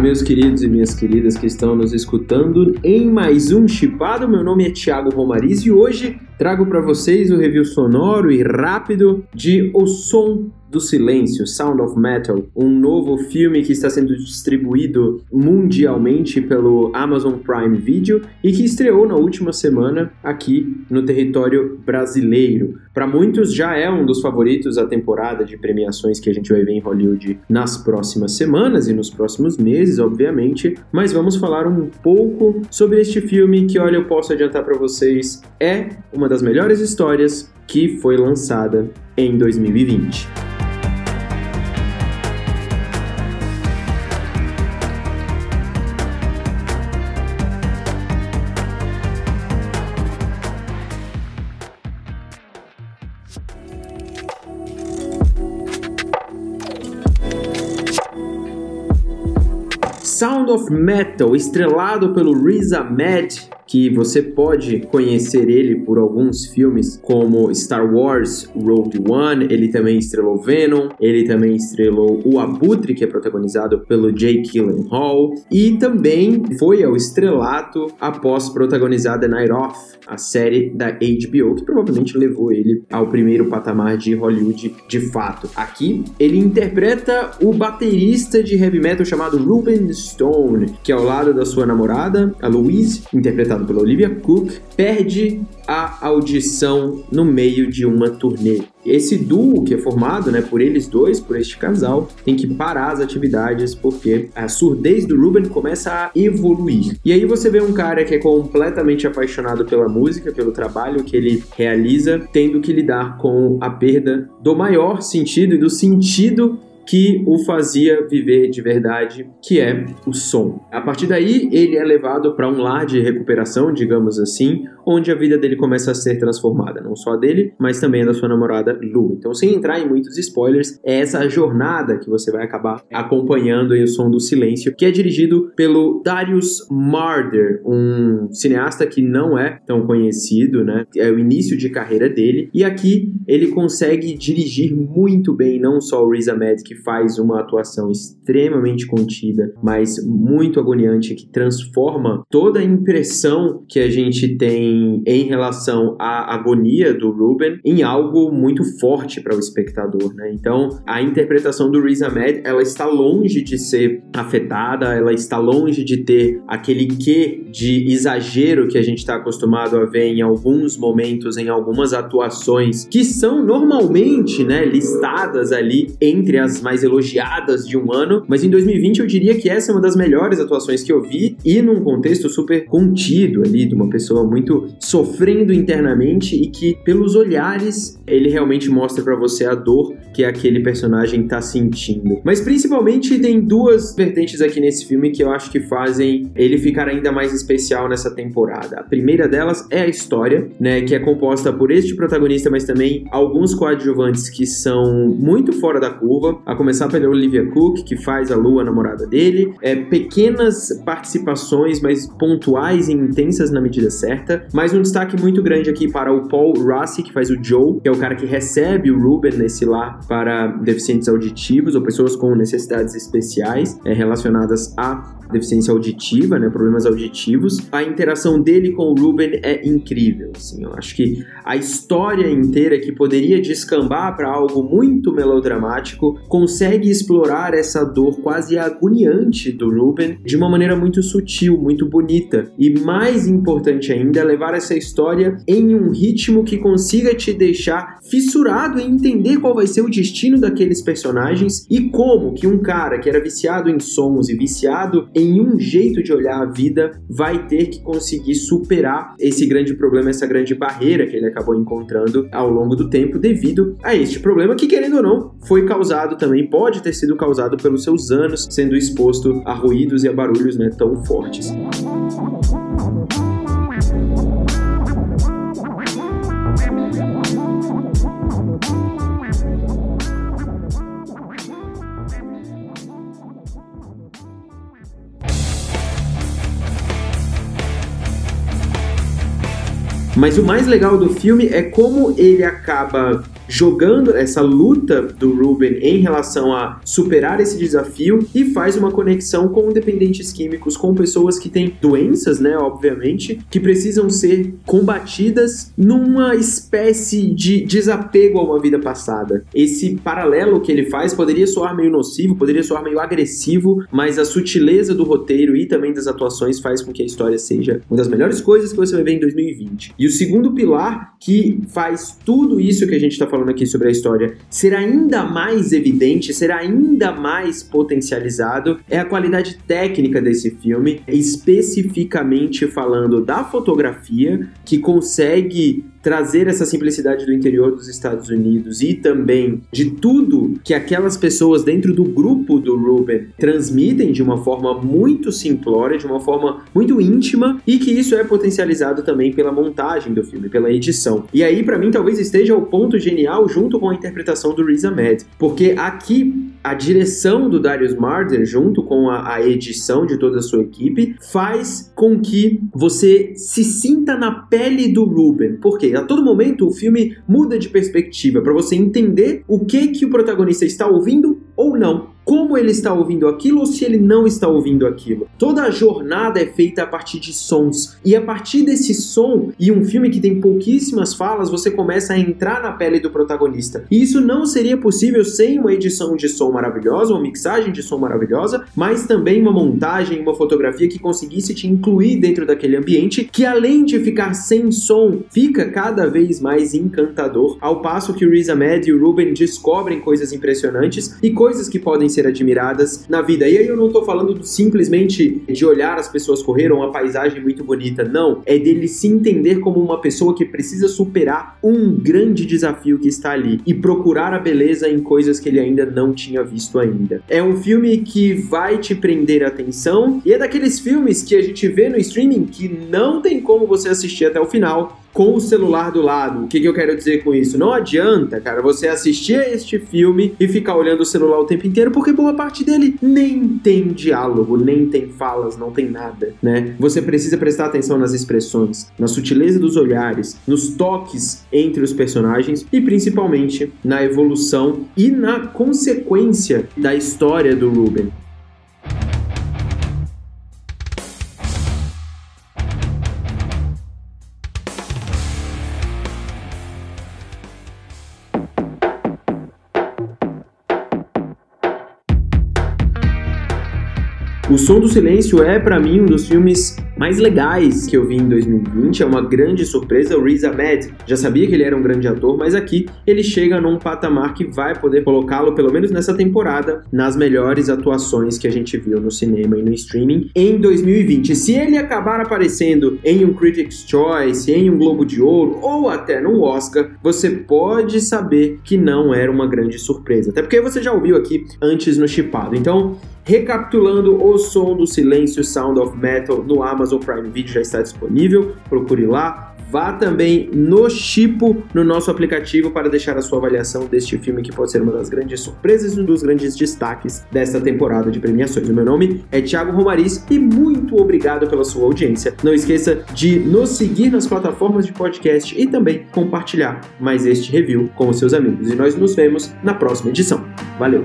meus queridos e minhas queridas que estão nos escutando em mais um Chipado. Meu nome é Thiago Romariz e hoje trago para vocês o review sonoro e rápido de O Som do Silêncio, Sound of Metal, um novo filme que está sendo distribuído mundialmente pelo Amazon Prime Video e que estreou na última semana aqui no território brasileiro. Para muitos já é um dos favoritos da temporada de premiações que a gente vai ver em Hollywood nas próximas semanas e nos próximos meses, obviamente, mas vamos falar um pouco sobre este filme que, olha, eu posso adiantar para vocês, é uma das melhores histórias que foi lançada em 2020. Sound of Metal, estrelado pelo Riz Ahmed, que você pode conhecer ele por alguns filmes como Star Wars Rogue One, ele também estrelou Venom, ele também estrelou O Abutre, que é protagonizado pelo Jake Gyllenhaal, e também foi ao estrelato após protagonizar The Night Off, a série da HBO, que provavelmente levou ele ao primeiro patamar de Hollywood de fato. Aqui, ele interpreta o baterista de heavy metal chamado Ruben Stone, que ao lado da sua namorada, a Louise, interpretada interpretado pela Olivia Cook, perde a audição no meio de uma turnê. Esse duo que é formado né, por eles dois, por este casal, tem que parar as atividades porque a surdez do Ruben começa a evoluir. E aí você vê um cara que é completamente apaixonado pela música, pelo trabalho que ele realiza, tendo que lidar com a perda do maior sentido e do sentido que o fazia viver de verdade, que é o som. A partir daí, ele é levado para um lar de recuperação, digamos assim, onde a vida dele começa a ser transformada, não só dele, mas também da sua namorada Lu. Então, sem entrar em muitos spoilers, é essa jornada que você vai acabar acompanhando em O Som do Silêncio, que é dirigido pelo Darius Marder, um cineasta que não é tão conhecido, né? É o início de carreira dele, e aqui ele consegue dirigir muito bem não só o Riz Ahmed, que faz uma atuação extremamente contida, mas muito agoniante, que transforma toda a impressão que a gente tem em relação à agonia do Ruben em algo muito forte para o espectador, né? Então, a interpretação do Riz Ahmed, ela está longe de ser afetada, ela está longe de ter aquele quê de exagero que a gente está acostumado a ver em alguns momentos, em algumas atuações, que são normalmente, né, listadas ali entre as mais elogiadas de um ano, mas em 2020 eu diria que essa é uma das melhores atuações que eu vi e num contexto super contido ali, de uma pessoa muito sofrendo internamente e que pelos olhares ele realmente mostra para você a dor que aquele personagem tá sentindo. Mas principalmente tem duas vertentes aqui nesse filme que eu acho que fazem ele ficar ainda mais especial nessa temporada. A primeira delas é a história, né, que é composta por este protagonista, mas também alguns coadjuvantes que são muito fora da curva. A começar pela Olivia Cook, que faz a Lu, a namorada dele. É, pequenas participações, mas pontuais e intensas na medida certa. Mas um destaque muito grande aqui para o Paul Rossi, que faz o Joe, que é o cara que recebe o Ruben nesse lar para deficientes auditivos ou pessoas com necessidades especiais é, relacionadas a deficiência auditiva, né, problemas auditivos. A interação dele com o Ruben é incrível. Assim, eu acho que a história inteira que poderia descambar para algo muito melodramático consegue explorar essa dor quase agoniante do Ruben de uma maneira muito sutil, muito bonita. E mais importante ainda, é levar essa história em um ritmo que consiga te deixar fissurado em entender qual vai ser o destino daqueles personagens e como que um cara que era viciado em sons e viciado em um jeito de olhar a vida vai ter que conseguir superar esse grande problema, essa grande barreira que ele acabou encontrando ao longo do tempo devido a este problema que, querendo ou não, foi causado também, pode ter sido causado pelos seus anos sendo exposto a ruídos e a barulhos né, tão fortes. Mas o mais legal do filme é como ele acaba jogando essa luta do Ruben em relação a superar esse desafio e faz uma conexão com dependentes químicos, com pessoas que têm doenças, né, obviamente, que precisam ser combatidas numa espécie de desapego a uma vida passada. Esse paralelo que ele faz poderia soar meio nocivo, poderia soar meio agressivo, mas a sutileza do roteiro e também das atuações faz com que a história seja uma das melhores coisas que você vai ver em 2020. E o segundo pilar que faz tudo isso que a gente está falando falando aqui sobre a história ser ainda mais evidente, ser ainda mais potencializado, é a qualidade técnica desse filme, especificamente falando da fotografia, que consegue trazer essa simplicidade do interior dos Estados Unidos e também de tudo que aquelas pessoas dentro do grupo do Ruben transmitem de uma forma muito simplória, de uma forma muito íntima e que isso é potencializado também pela montagem do filme, pela edição. E aí para mim talvez esteja o ponto genial junto com a interpretação do Riz Ahmed, porque aqui a direção do Darius Marder, junto com a, a, edição de toda a sua equipe, faz com que você se sinta na pele do Ruben. Porque a todo momento o filme muda de perspectiva para você entender o que que o protagonista está ouvindo ou não como ele está ouvindo aquilo ou se ele não está ouvindo aquilo. Toda a jornada é feita a partir de sons. E a partir desse som, e um filme que tem pouquíssimas falas, você começa a entrar na pele do protagonista. E isso não seria possível sem uma edição de som maravilhosa, uma mixagem de som maravilhosa, mas também uma montagem, uma fotografia que conseguisse te incluir dentro daquele ambiente, que além de ficar sem som, fica cada vez mais encantador, ao passo que o Riz Ahmed e o Ruben descobrem coisas impressionantes e coisas que podem ser admiradas na vida. E aí eu não tô falando simplesmente de olhar as pessoas correr ou uma paisagem muito bonita, não. É dele se entender como uma pessoa que precisa superar um grande desafio que está ali e procurar a beleza em coisas que ele ainda não tinha visto ainda. É um filme que vai te prender a atenção e é daqueles filmes que a gente vê no streaming que não tem como você assistir até o final com o celular do lado. O que, que, eu quero dizer com isso? Não adianta, cara, você assistir a este filme e ficar olhando o celular o tempo inteiro, porque boa parte dele nem tem diálogo, nem tem falas, não tem nada, né? Você precisa prestar atenção nas expressões, na sutileza dos olhares, nos toques entre os personagens e principalmente na evolução e na consequência da história do Ruben. O Som do Silêncio é, para mim, um dos filmes mais legais que eu vi em 2020. É uma grande surpresa. O Riz Ahmed já sabia que ele era um grande ator, mas aqui ele chega num patamar que vai poder colocá-lo, pelo menos nessa temporada, nas melhores atuações que a gente viu no cinema e no streaming em 2020. Se ele acabar aparecendo em um Critics' Choice, em um Globo de Ouro ou até no Oscar, você pode saber que não era uma grande surpresa. Até porque você já ouviu aqui antes no Chipado. Então, Recapitulando, o som do silêncio Sound of Metal no Amazon Prime Video já está disponível. Procure lá. Vá também no Chipo, no nosso aplicativo, para deixar a sua avaliação deste filme, que pode ser uma das grandes surpresas e um dos grandes destaques desta temporada de premiações. O meu nome é Thiago Romariz e muito obrigado pela sua audiência. Não esqueça de nos seguir nas plataformas de podcast e também compartilhar mais este review com os seus amigos. E nós nos vemos na próxima edição. Valeu!